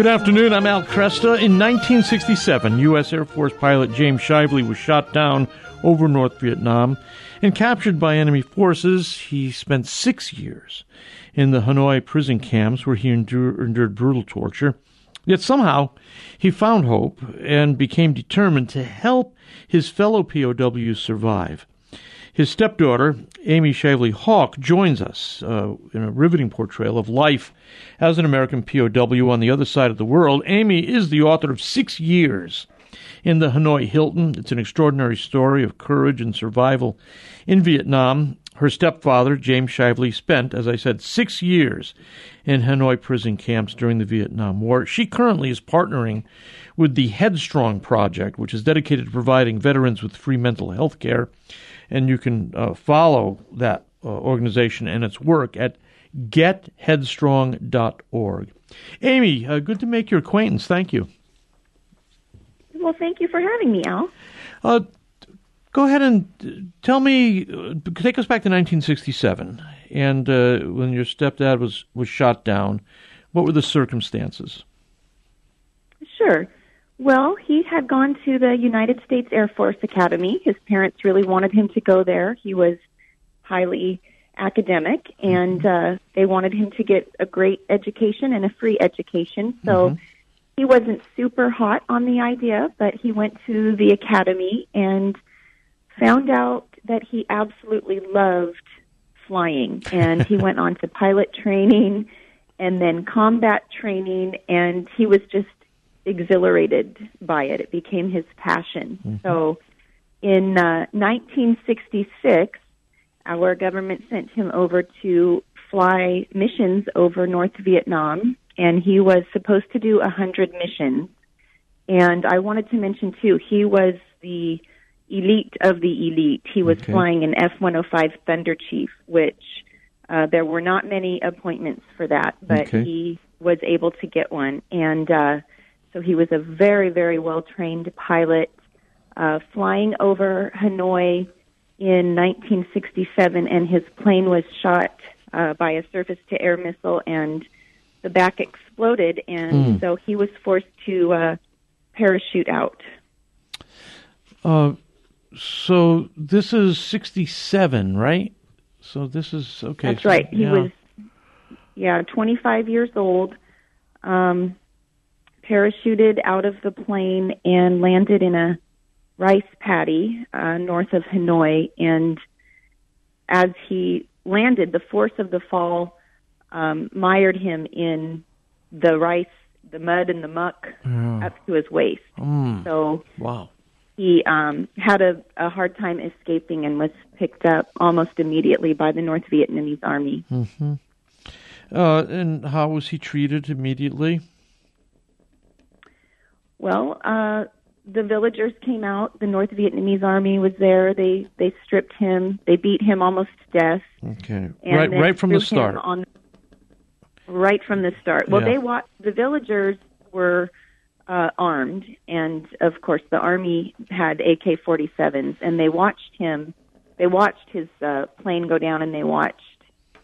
Good afternoon. I'm Al Kresta. In 1967, U.S. Air Force pilot James Shively was shot down over North Vietnam and captured by enemy forces. He spent six years in the Hanoi prison camps where he endured, endured brutal torture. Yet somehow he found hope and became determined to help his fellow POWs survive. His stepdaughter, Amy Shively Hawk, joins us uh, in a riveting portrayal of life as an American POW on the other side of the world. Amy is the author of Six Years in the Hanoi Hilton. It's an extraordinary story of courage and survival in Vietnam. Her stepfather, James Shively, spent, as I said, six years in Hanoi prison camps during the Vietnam War. She currently is partnering with the Headstrong Project, which is dedicated to providing veterans with free mental health care and you can uh, follow that uh, organization and its work at getheadstrong.org. Amy, uh, good to make your acquaintance. Thank you. Well, thank you for having me, Al. Uh, go ahead and tell me, uh, take us back to 1967 and uh, when your stepdad was, was shot down. What were the circumstances? Sure. Well, he had gone to the United States Air Force Academy. His parents really wanted him to go there. He was highly academic, and uh, they wanted him to get a great education and a free education. So mm-hmm. he wasn't super hot on the idea, but he went to the academy and found out that he absolutely loved flying. And he went on to pilot training and then combat training, and he was just exhilarated by it. It became his passion. Mm-hmm. So in uh, 1966, our government sent him over to fly missions over North Vietnam, and he was supposed to do a 100 missions. And I wanted to mention, too, he was the elite of the elite. He was okay. flying an F 105 Thunderchief, which uh, there were not many appointments for that, but okay. he was able to get one. And uh, so he was a very, very well trained pilot, uh, flying over Hanoi in 1967, and his plane was shot uh, by a surface to air missile, and the back exploded, and mm. so he was forced to uh, parachute out. Uh, so this is 67, right? So this is okay. That's so, right. He yeah. was, yeah, 25 years old. Um, parachuted out of the plane and landed in a rice paddy uh, north of Hanoi. And as he landed, the force of the fall um, mired him in the rice, the mud, and the muck up to his waist. Mm. So wow. He um, had a, a hard time escaping and was picked up almost immediately by the North Vietnamese army. Mm-hmm. Uh, and how was he treated immediately? Well, uh, the villagers came out. The North Vietnamese army was there. They they stripped him. They beat him almost to death. Okay, right, right from the start. On, right from the start. Well, yeah. they wa- the villagers were uh, armed, and of course, the army had AK-47s, and they watched him. They watched his uh, plane go down, and they watched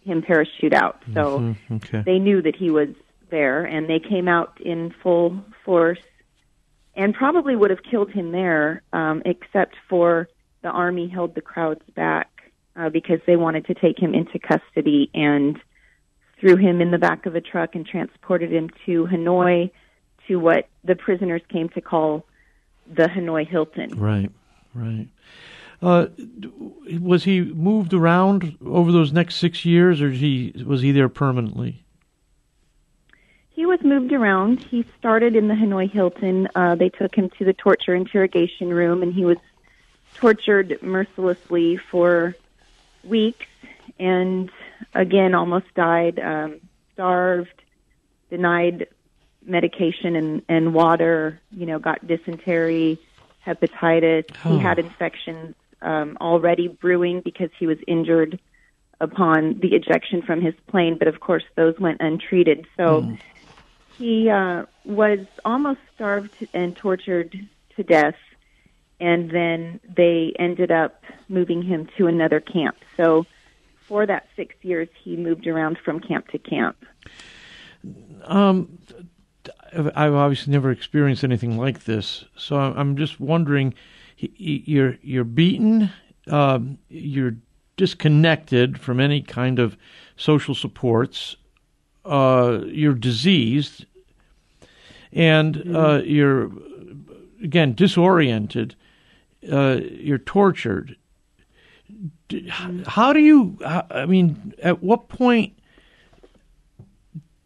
him parachute out. So mm-hmm. okay. they knew that he was there, and they came out in full force and probably would have killed him there, um, except for the army held the crowds back uh, because they wanted to take him into custody and threw him in the back of a truck and transported him to Hanoi to what the prisoners came to call the Hanoi Hilton. Right, right. Uh, was he moved around over those next six years, or he was he there permanently? He was moved around. He started in the Hanoi Hilton. Uh, they took him to the torture interrogation room, and he was tortured mercilessly for weeks, and again almost died, um, starved, denied medication and, and water. You know, got dysentery, hepatitis. Oh. He had infections um, already brewing because he was injured upon the ejection from his plane, but of course those went untreated. So mm. He uh, was almost starved and tortured to death, and then they ended up moving him to another camp. So, for that six years, he moved around from camp to camp. Um, I've obviously never experienced anything like this, so I'm just wondering: you're you're beaten, um, you're disconnected from any kind of social supports, uh, you're diseased, and mm-hmm. uh, you're again disoriented, uh, you're tortured. Mm-hmm. How do you? I mean, at what point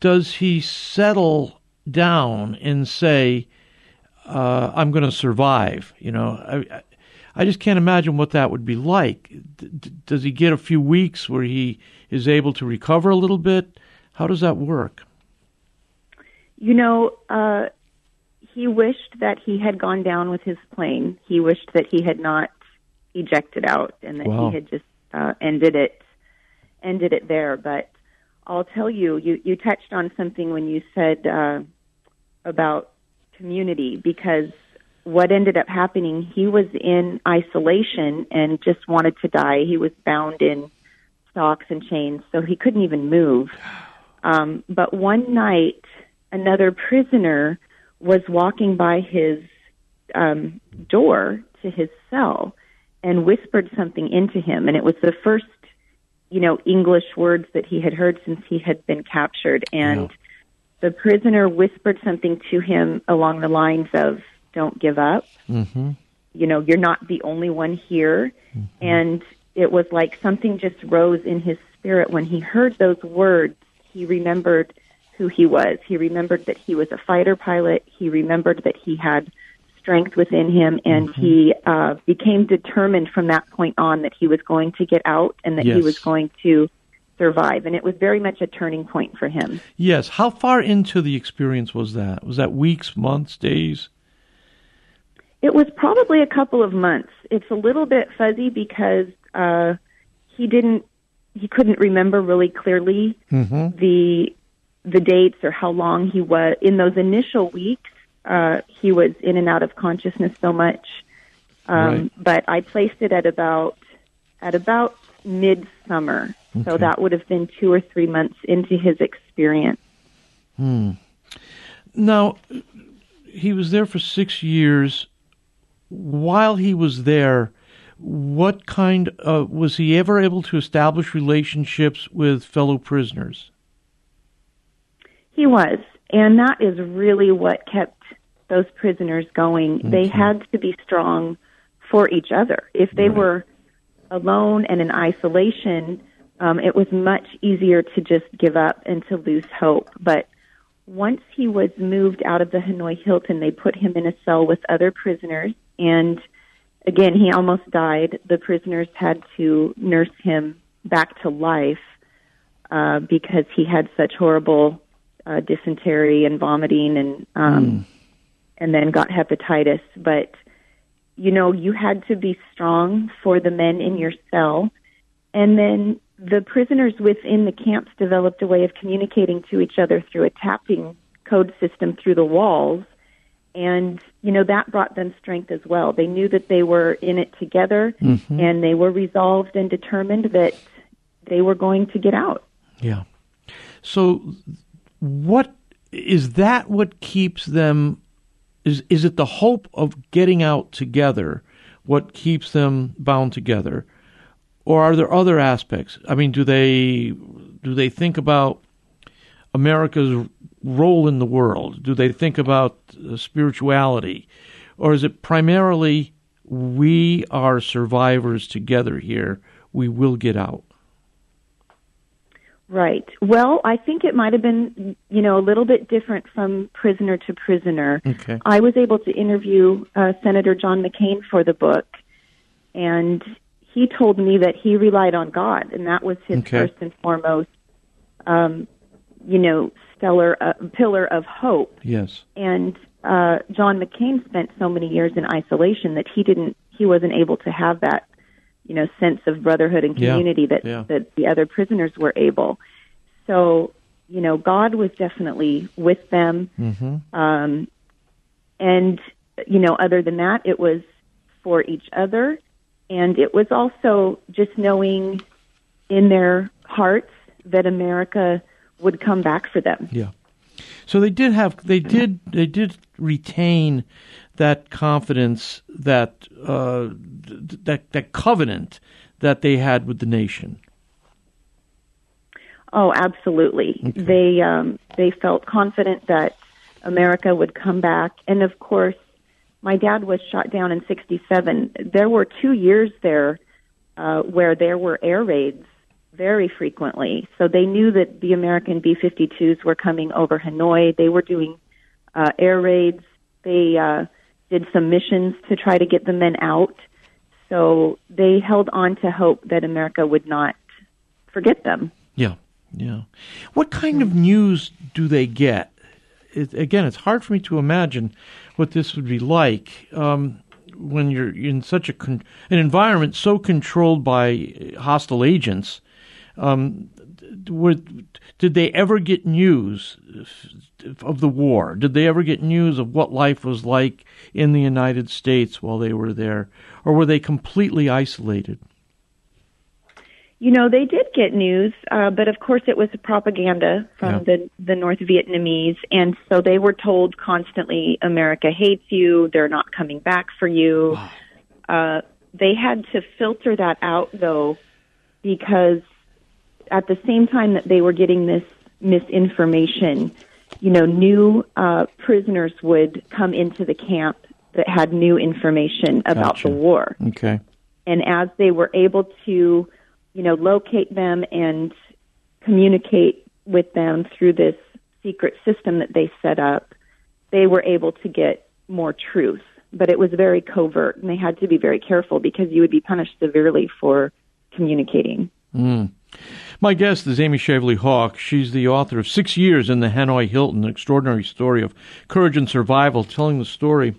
does he settle down and say, uh, "I'm going to survive"? You know, I, I just can't imagine what that would be like. D- does he get a few weeks where he is able to recover a little bit? How does that work? You know, uh, he wished that he had gone down with his plane. He wished that he had not ejected out and that wow. he had just uh, ended it ended it there. But I'll tell you, you you touched on something when you said uh, about community because what ended up happening, he was in isolation and just wanted to die. He was bound in stocks and chains, so he couldn't even move. Um, but one night, another prisoner was walking by his um, door to his cell and whispered something into him, and it was the first, you know, English words that he had heard since he had been captured. And the prisoner whispered something to him along the lines of, "Don't give up." Mm-hmm. You know, you're not the only one here, mm-hmm. and it was like something just rose in his spirit when he heard those words. He remembered who he was. He remembered that he was a fighter pilot. He remembered that he had strength within him, and mm-hmm. he uh, became determined from that point on that he was going to get out and that yes. he was going to survive. And it was very much a turning point for him. Yes. How far into the experience was that? Was that weeks, months, days? It was probably a couple of months. It's a little bit fuzzy because uh, he didn't, he couldn't remember really clearly mm-hmm. the the dates or how long he was in those initial weeks. Uh, he was in and out of consciousness so much, um, right. but I placed it at about at about midsummer, okay. so that would have been two or three months into his experience. Hmm. Now, he was there for six years. While he was there, what kind of, was he ever able to establish relationships with fellow prisoners? He was, and that is really what kept those prisoners going. Okay. They had to be strong for each other. If they right. were alone and in isolation, um, it was much easier to just give up and to lose hope. But once he was moved out of the Hanoi Hilton, they put him in a cell with other prisoners. And again, he almost died. The prisoners had to nurse him back to life uh, because he had such horrible uh, dysentery and vomiting, and um, mm. and then got hepatitis. But you know, you had to be strong for the men in your cell. And then the prisoners within the camps developed a way of communicating to each other through a tapping code system through the walls. And, you know, that brought them strength as well. They knew that they were in it together mm-hmm. and they were resolved and determined that they were going to get out. Yeah. So, what is that what keeps them is is it the hope of getting out together what keeps them bound together or are there other aspects i mean do they do they think about america's role in the world do they think about uh, spirituality or is it primarily we are survivors together here we will get out Right. Well, I think it might have been, you know, a little bit different from prisoner to prisoner. Okay. I was able to interview uh, Senator John McCain for the book, and he told me that he relied on God, and that was his okay. first and foremost, um, you know, stellar uh, pillar of hope. Yes. And uh, John McCain spent so many years in isolation that he didn't, he wasn't able to have that you know sense of brotherhood and community yeah. that yeah. that the other prisoners were able. So you know God was definitely with them, mm-hmm. um, and you know other than that, it was for each other, and it was also just knowing in their hearts that America would come back for them. Yeah. So they did have they did they did retain that confidence that uh, that that covenant that they had with the nation. Oh, absolutely. Okay. They um, they felt confident that America would come back, and of course, my dad was shot down in '67. There were two years there uh, where there were air raids very frequently. So they knew that the American B 52s were coming over Hanoi. They were doing uh, air raids. They uh, did some missions to try to get the men out. So they held on to hope that America would not forget them. Yeah, yeah. What kind of news do they get? It, again, it's hard for me to imagine what this would be like. Um, when you're in such a con- an environment so controlled by hostile agents, um, were, did they ever get news of the war? Did they ever get news of what life was like in the United States while they were there, or were they completely isolated? You know, they did get news, uh, but of course it was propaganda from yeah. the the North Vietnamese, and so they were told constantly, "America hates you. They're not coming back for you." Wow. Uh, they had to filter that out, though, because at the same time that they were getting this misinformation, you know, new uh, prisoners would come into the camp that had new information about gotcha. the war. Okay. And as they were able to you know, locate them and communicate with them through this secret system that they set up, they were able to get more truth. But it was very covert, and they had to be very careful because you would be punished severely for communicating. Mm. My guest is Amy Shively Hawk. She's the author of Six Years in the Hanoi Hilton, an extraordinary story of courage and survival, telling the story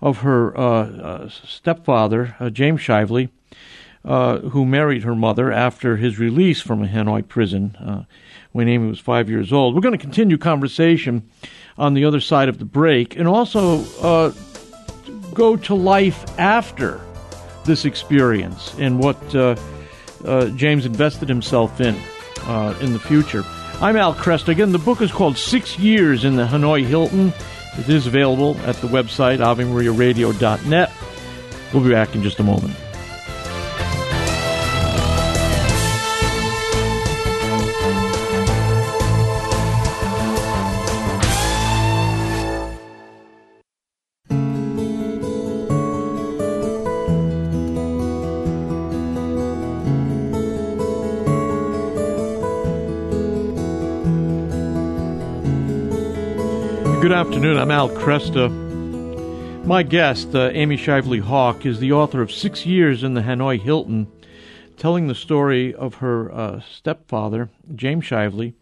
of her uh, uh, stepfather, uh, James Shively, uh, who married her mother after his release from a Hanoi prison uh, when Amy was five years old. We're going to continue conversation on the other side of the break and also uh, go to life after this experience and what uh, James invested himself in uh, in the future. I'm Al Crest. Again, the book is called Six Years in the Hanoi Hilton. It is available at the website, AveMariaRadio.net. We'll be back in just a moment. Good afternoon. I'm Al Kresta. My guest, uh, Amy Shively Hawk, is the author of Six Years in the Hanoi Hilton, telling the story of her uh, stepfather, James Shively,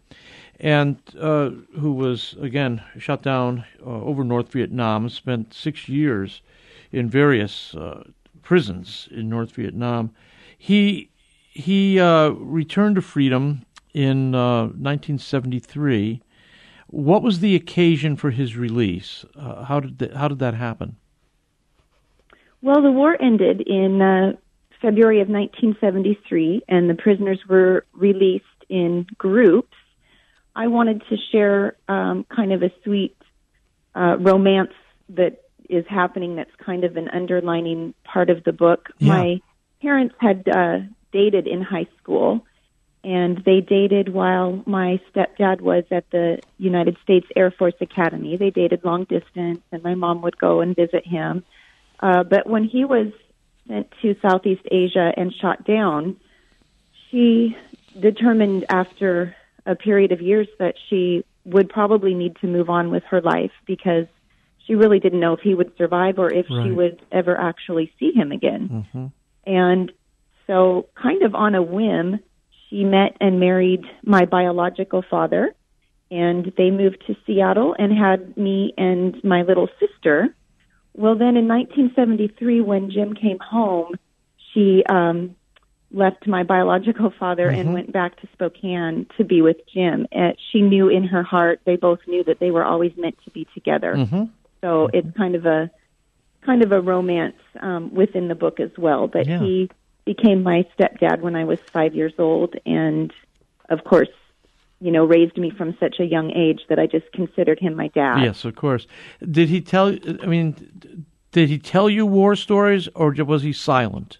and uh, who was, again, shot down uh, over North Vietnam, spent six years in various uh, prisons in North Vietnam. He, he uh, returned to freedom in 1973 what was the occasion for his release? Uh, how did th- how did that happen? Well, the war ended in uh, February of 1973, and the prisoners were released in groups. I wanted to share um, kind of a sweet uh, romance that is happening. That's kind of an underlining part of the book. Yeah. My parents had uh, dated in high school and they dated while my stepdad was at the United States Air Force Academy. They dated long distance, and my mom would go and visit him. Uh, but when he was sent to Southeast Asia and shot down, she determined after a period of years that she would probably need to move on with her life because she really didn't know if he would survive or if right. she would ever actually see him again. Mm-hmm. And so, kind of on a whim, she met and married my biological father, and they moved to Seattle and had me and my little sister. Well, then in 1973, when Jim came home, she um, left my biological father mm-hmm. and went back to Spokane to be with Jim. And she knew in her heart, they both knew that they were always meant to be together. Mm-hmm. So it's kind of a kind of a romance um, within the book as well. But yeah. he became my stepdad when I was five years old, and of course, you know, raised me from such a young age that I just considered him my dad. Yes, of course. Did he tell? I mean, did he tell you war stories, or was he silent?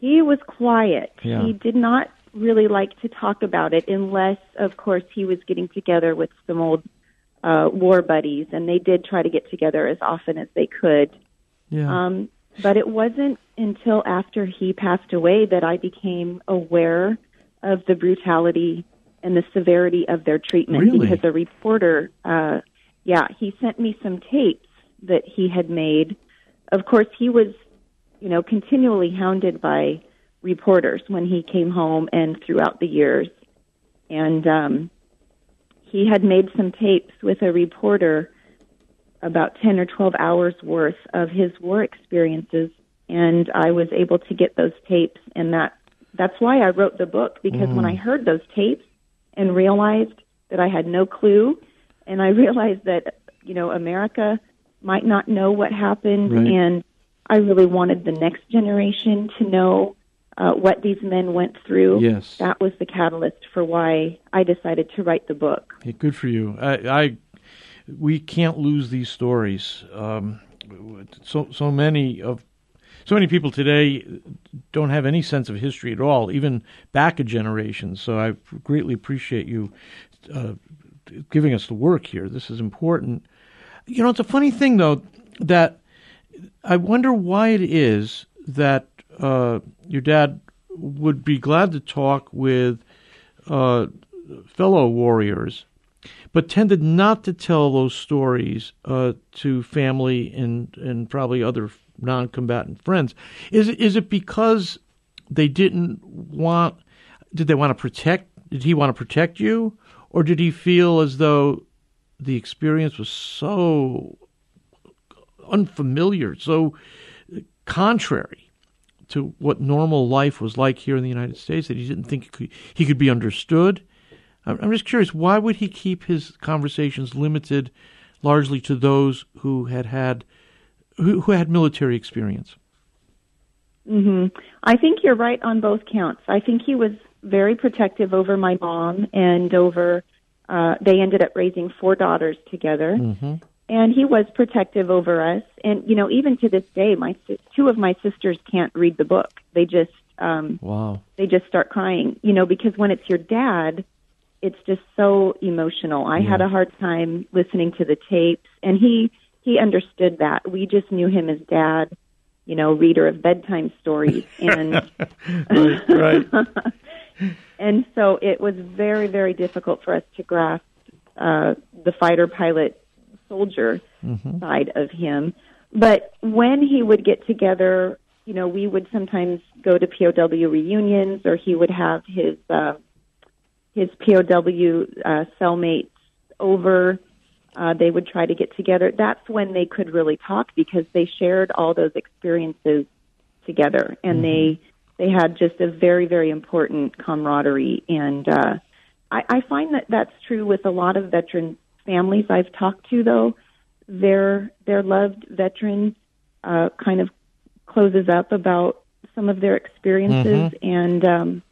He was quiet. Yeah. He did not really like to talk about it unless, of course, he was getting together with some old uh, war buddies, and they did try to get together as often as they could. Yeah. Um, but it wasn't until after he passed away that I became aware of the brutality and the severity of their treatment Really? because a reporter, uh, yeah, he sent me some tapes that he had made. Of course, he was, you know, continually hounded by reporters when he came home and throughout the years. And um, he had made some tapes with a reporter about 10 or 12 hours worth of his war experiences and I was able to get those tapes and that that's why I wrote the book because when I heard those tapes and realized that I had no clue and I realized that you know America might not know what happened Right. and I really wanted the next generation to know uh, what these men went through. Yes. That was the catalyst for why I decided to write the book. Hey, good for you. I, I we can't lose these stories. Um, so so many of so many people today don't have any sense of history at all, even back a generation. So I greatly appreciate you uh, giving us the work here. This is important. You know, it's a funny thing though that I wonder why it is that uh, your dad would be glad to talk with uh, fellow warriors, but tended not to tell those stories uh, to family and and probably other non-combatant friends. Is it, is it because they didn't want? Did they want to protect? Did he want to protect you, or did he feel as though the experience was so unfamiliar, so contrary to what normal life was like here in the United States that he didn't think he could, he could be understood? I'm just curious, why would he keep his conversations limited largely to those who had had who, who had military experience? hmm I think you're right on both counts. I think he was very protective over my mom and over. Uh, they ended up raising four daughters together, Mm-hmm. and he was protective over us. And you know, even to this day, my two of my sisters can't read the book. They just um, Wow. they just start crying. You know, because when it's your dad, it's just so emotional. I had a hard time listening to the tapes, and he he understood that. We just knew him as dad. You know, reader of bedtime stories, and Right, right. and so it was very, very difficult for us to grasp uh, the fighter pilot soldier Mm-hmm. side of him. But when he would get together, you know, we would sometimes go to POW reunions, or he would have his uh, his POW uh, cellmates over. Uh, they would try to get together. That's when they could really talk because they shared all those experiences together, and they they had just a very very important camaraderie. And uh, I, I find that that's true with a lot of veteran families I've talked to. Though their their loved veterans uh, kind of closes up about some of their experiences, and um,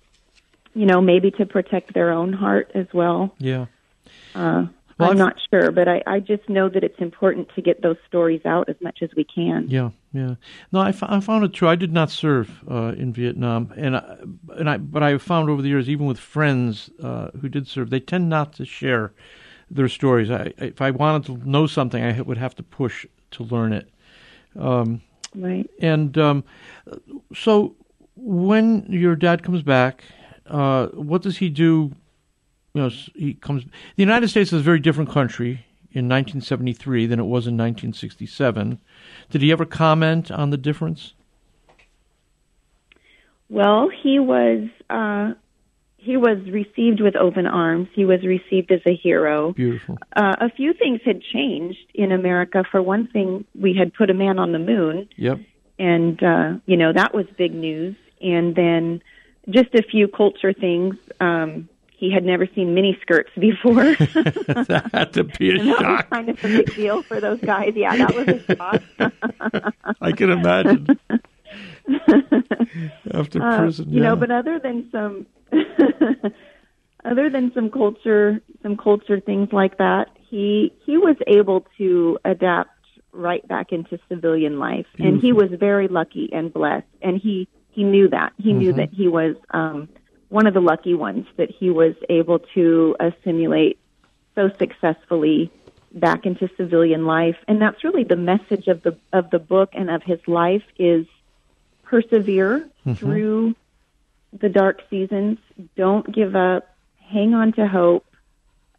you know maybe to protect their own heart as well. Yeah. Uh, Well, I'm I've- not sure, but I, I just know that it's important to get those stories out as much as we can. Yeah, yeah. No, I, found it true. I did not serve uh, in Vietnam, and I, and I, but I found over the years, even with friends uh, who did serve, they tend not to share their stories. I, if I wanted to know something, I would have to push to learn it. Right. And um, so, when your dad comes back, uh, what does he do? You know, he comes. The United States is a very different country in 1973 than it was in 1967. Did he ever comment on the difference? Well, he was uh, he was received with open arms. He was received as a hero. Beautiful. Uh, a few things had changed in America. For one thing, we had put a man on the moon, Yep. and uh, you know that was big news. And then just a few culture things. Um, he had never seen mini skirts before. that had to be a And that was shock. kind of a big deal for those guys. Yeah, that was a shock. I can imagine. After Uh, prison, you know, but other than some other than some culture, some culture things like that, he he was able to adapt right back into civilian life, Beautiful. and he was very lucky and blessed, and he he knew that he mm-hmm. knew that he was um, one of the lucky ones that he was able to assimilate so successfully back into civilian life, and that's really the message of the of the book and of his life is persevere mm-hmm. through the dark seasons. Don't give up. Hang on to hope.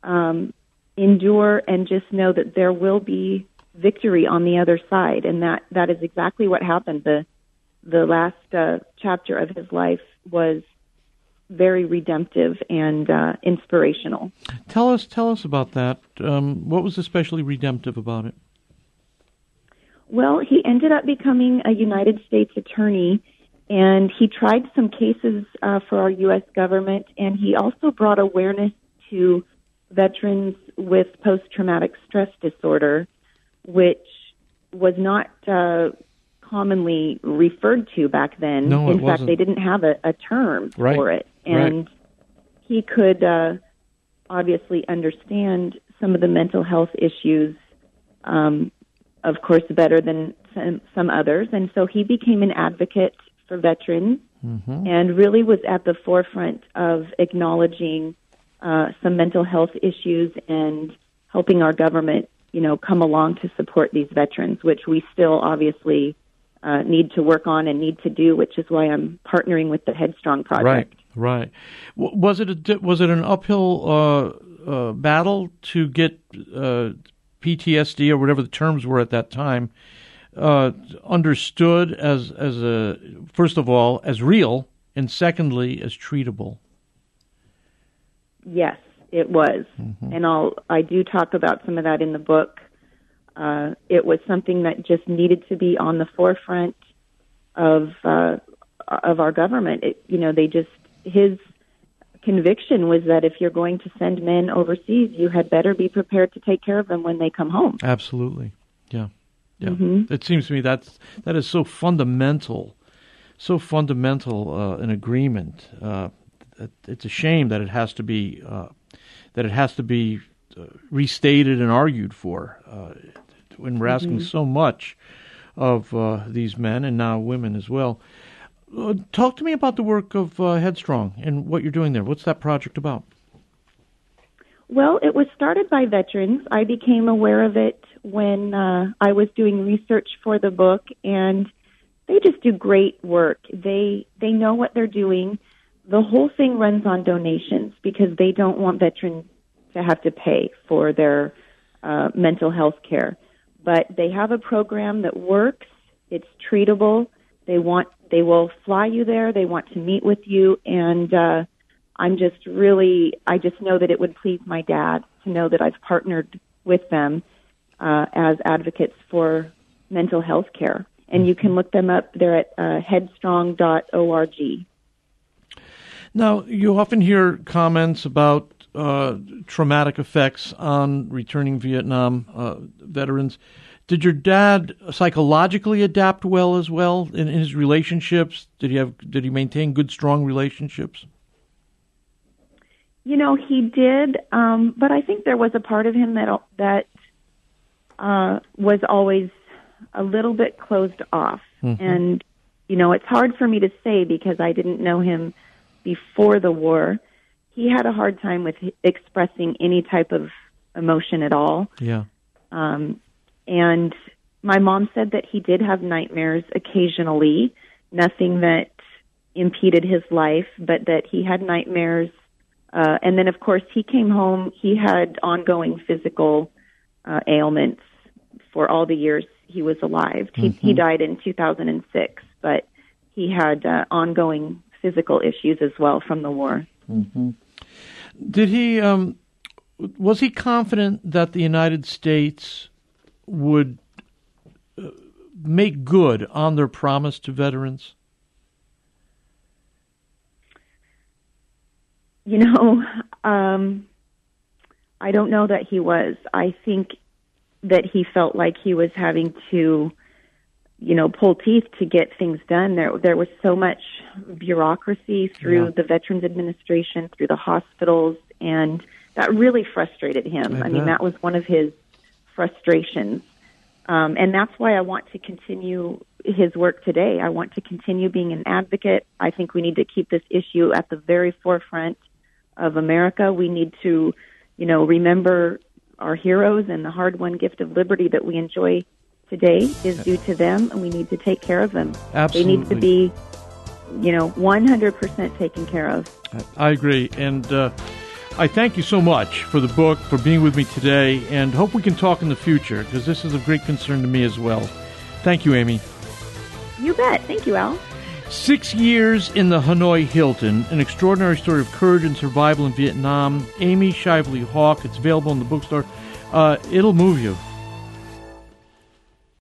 Um, endure and just know that there will be victory on the other side, and that that is exactly what happened. the The last uh, chapter of his life was very redemptive and uh, inspirational. Tell us, tell us about that. Um, what was especially redemptive about it? Well, he ended up becoming a United States attorney, and he tried some cases uh, for our U.S. government, and he also brought awareness to veterans with post-traumatic stress disorder, which was not uh, commonly referred to back then. No, In fact, wasn't. they didn't have a, a term right. for it, and right. he could uh, obviously understand some of the mental health issues um, of course, better than some, some others. And so he became an advocate for veterans mm-hmm. and really was at the forefront of acknowledging uh, some mental health issues and helping our government, you know, come along to support these veterans, which we still obviously uh, need to work on and need to do, which is why I'm partnering with the Headstrong project. Right, right. Was it a, was it an uphill uh, uh battle to get uh, PTSD or whatever the terms were at that time uh, understood as as a first of all as real and secondly as treatable. Yes, it was, mm-hmm. and I'll I do talk about some of that in the book. Uh, it was something that just needed to be on the forefront of uh, of our government. It, you know, they just his conviction was that if you're going to send men overseas, you had better be prepared to take care of them when they come home. Absolutely. Yeah. Yeah. Mm-hmm. It seems to me that's that is so fundamental, so fundamental uh, an agreement. Uh, it's a shame that it has to be uh, that it has to be uh, restated and argued for uh, when we're asking mm-hmm. so much of uh, these men and now women as well. Uh, talk to me about the work of uh, Headstrong and what you're doing there. What's that project about? Well, it was started by veterans. I became aware of it when uh, I was doing research for the book, and they just do great work. They they know what they're doing. The whole thing runs on donations because they don't want veterans to have to pay for their uh, mental health care. But they have a program that works. It's treatable. They want they will fly you there. They want to meet with you, and uh, I'm just really I just know that it would please my dad to know that I've partnered with them uh, as advocates for mental health care. And you can look them up. They're at uh, headstrong.org. Now, you often hear comments about uh, traumatic effects on returning Vietnam uh, veterans. Did your dad psychologically adapt well as well in, in his relationships? Did he have did he maintain good strong relationships? You know, he did, um, but I think there was a part of him that that uh, was always a little bit closed off, mm-hmm. and you know, it's hard for me to say because I didn't know him before the war. He had a hard time with expressing any type of emotion at all. Yeah. Um, and my mom said that he did have nightmares occasionally, nothing that impeded his life, but that he had nightmares. Uh, and then, of course, he came home. He had ongoing physical uh, ailments for all the years he was alive. Mm-hmm. He, he mm-hmm. died in 2006, but he had uh, ongoing physical issues as well from the war. Mm-hmm. Did he? Um, was he confident that the United States would uh, make good on their promise to veterans? You know, um, I don't know that he was. I think that he felt like he was having to you know, pull teeth to get things done. There, there was so much bureaucracy through Yeah. the Veterans Administration, through the hospitals, and that really frustrated him. I I, mean, that was one of his frustrations. Um, and that's why I want to continue his work today. I want to continue being an advocate. I think we need to keep this issue at the very forefront of America. We need to, you know, remember our heroes and the hard-won gift of liberty that we enjoy today is due to them, and we need to take care of them. Absolutely. They need to be, you know, 100% taken care of. I agree. And uh, I thank you so much for the book, for being with me today, and hope we can talk in the future because this is of great concern to me as well. Thank you, Amy. You bet. Thank you, Al. Six years in the Hanoi Hilton, an extraordinary story of courage and survival in Vietnam. Amy Shively Hawk. It's available in the bookstore. Uh, it'll move you.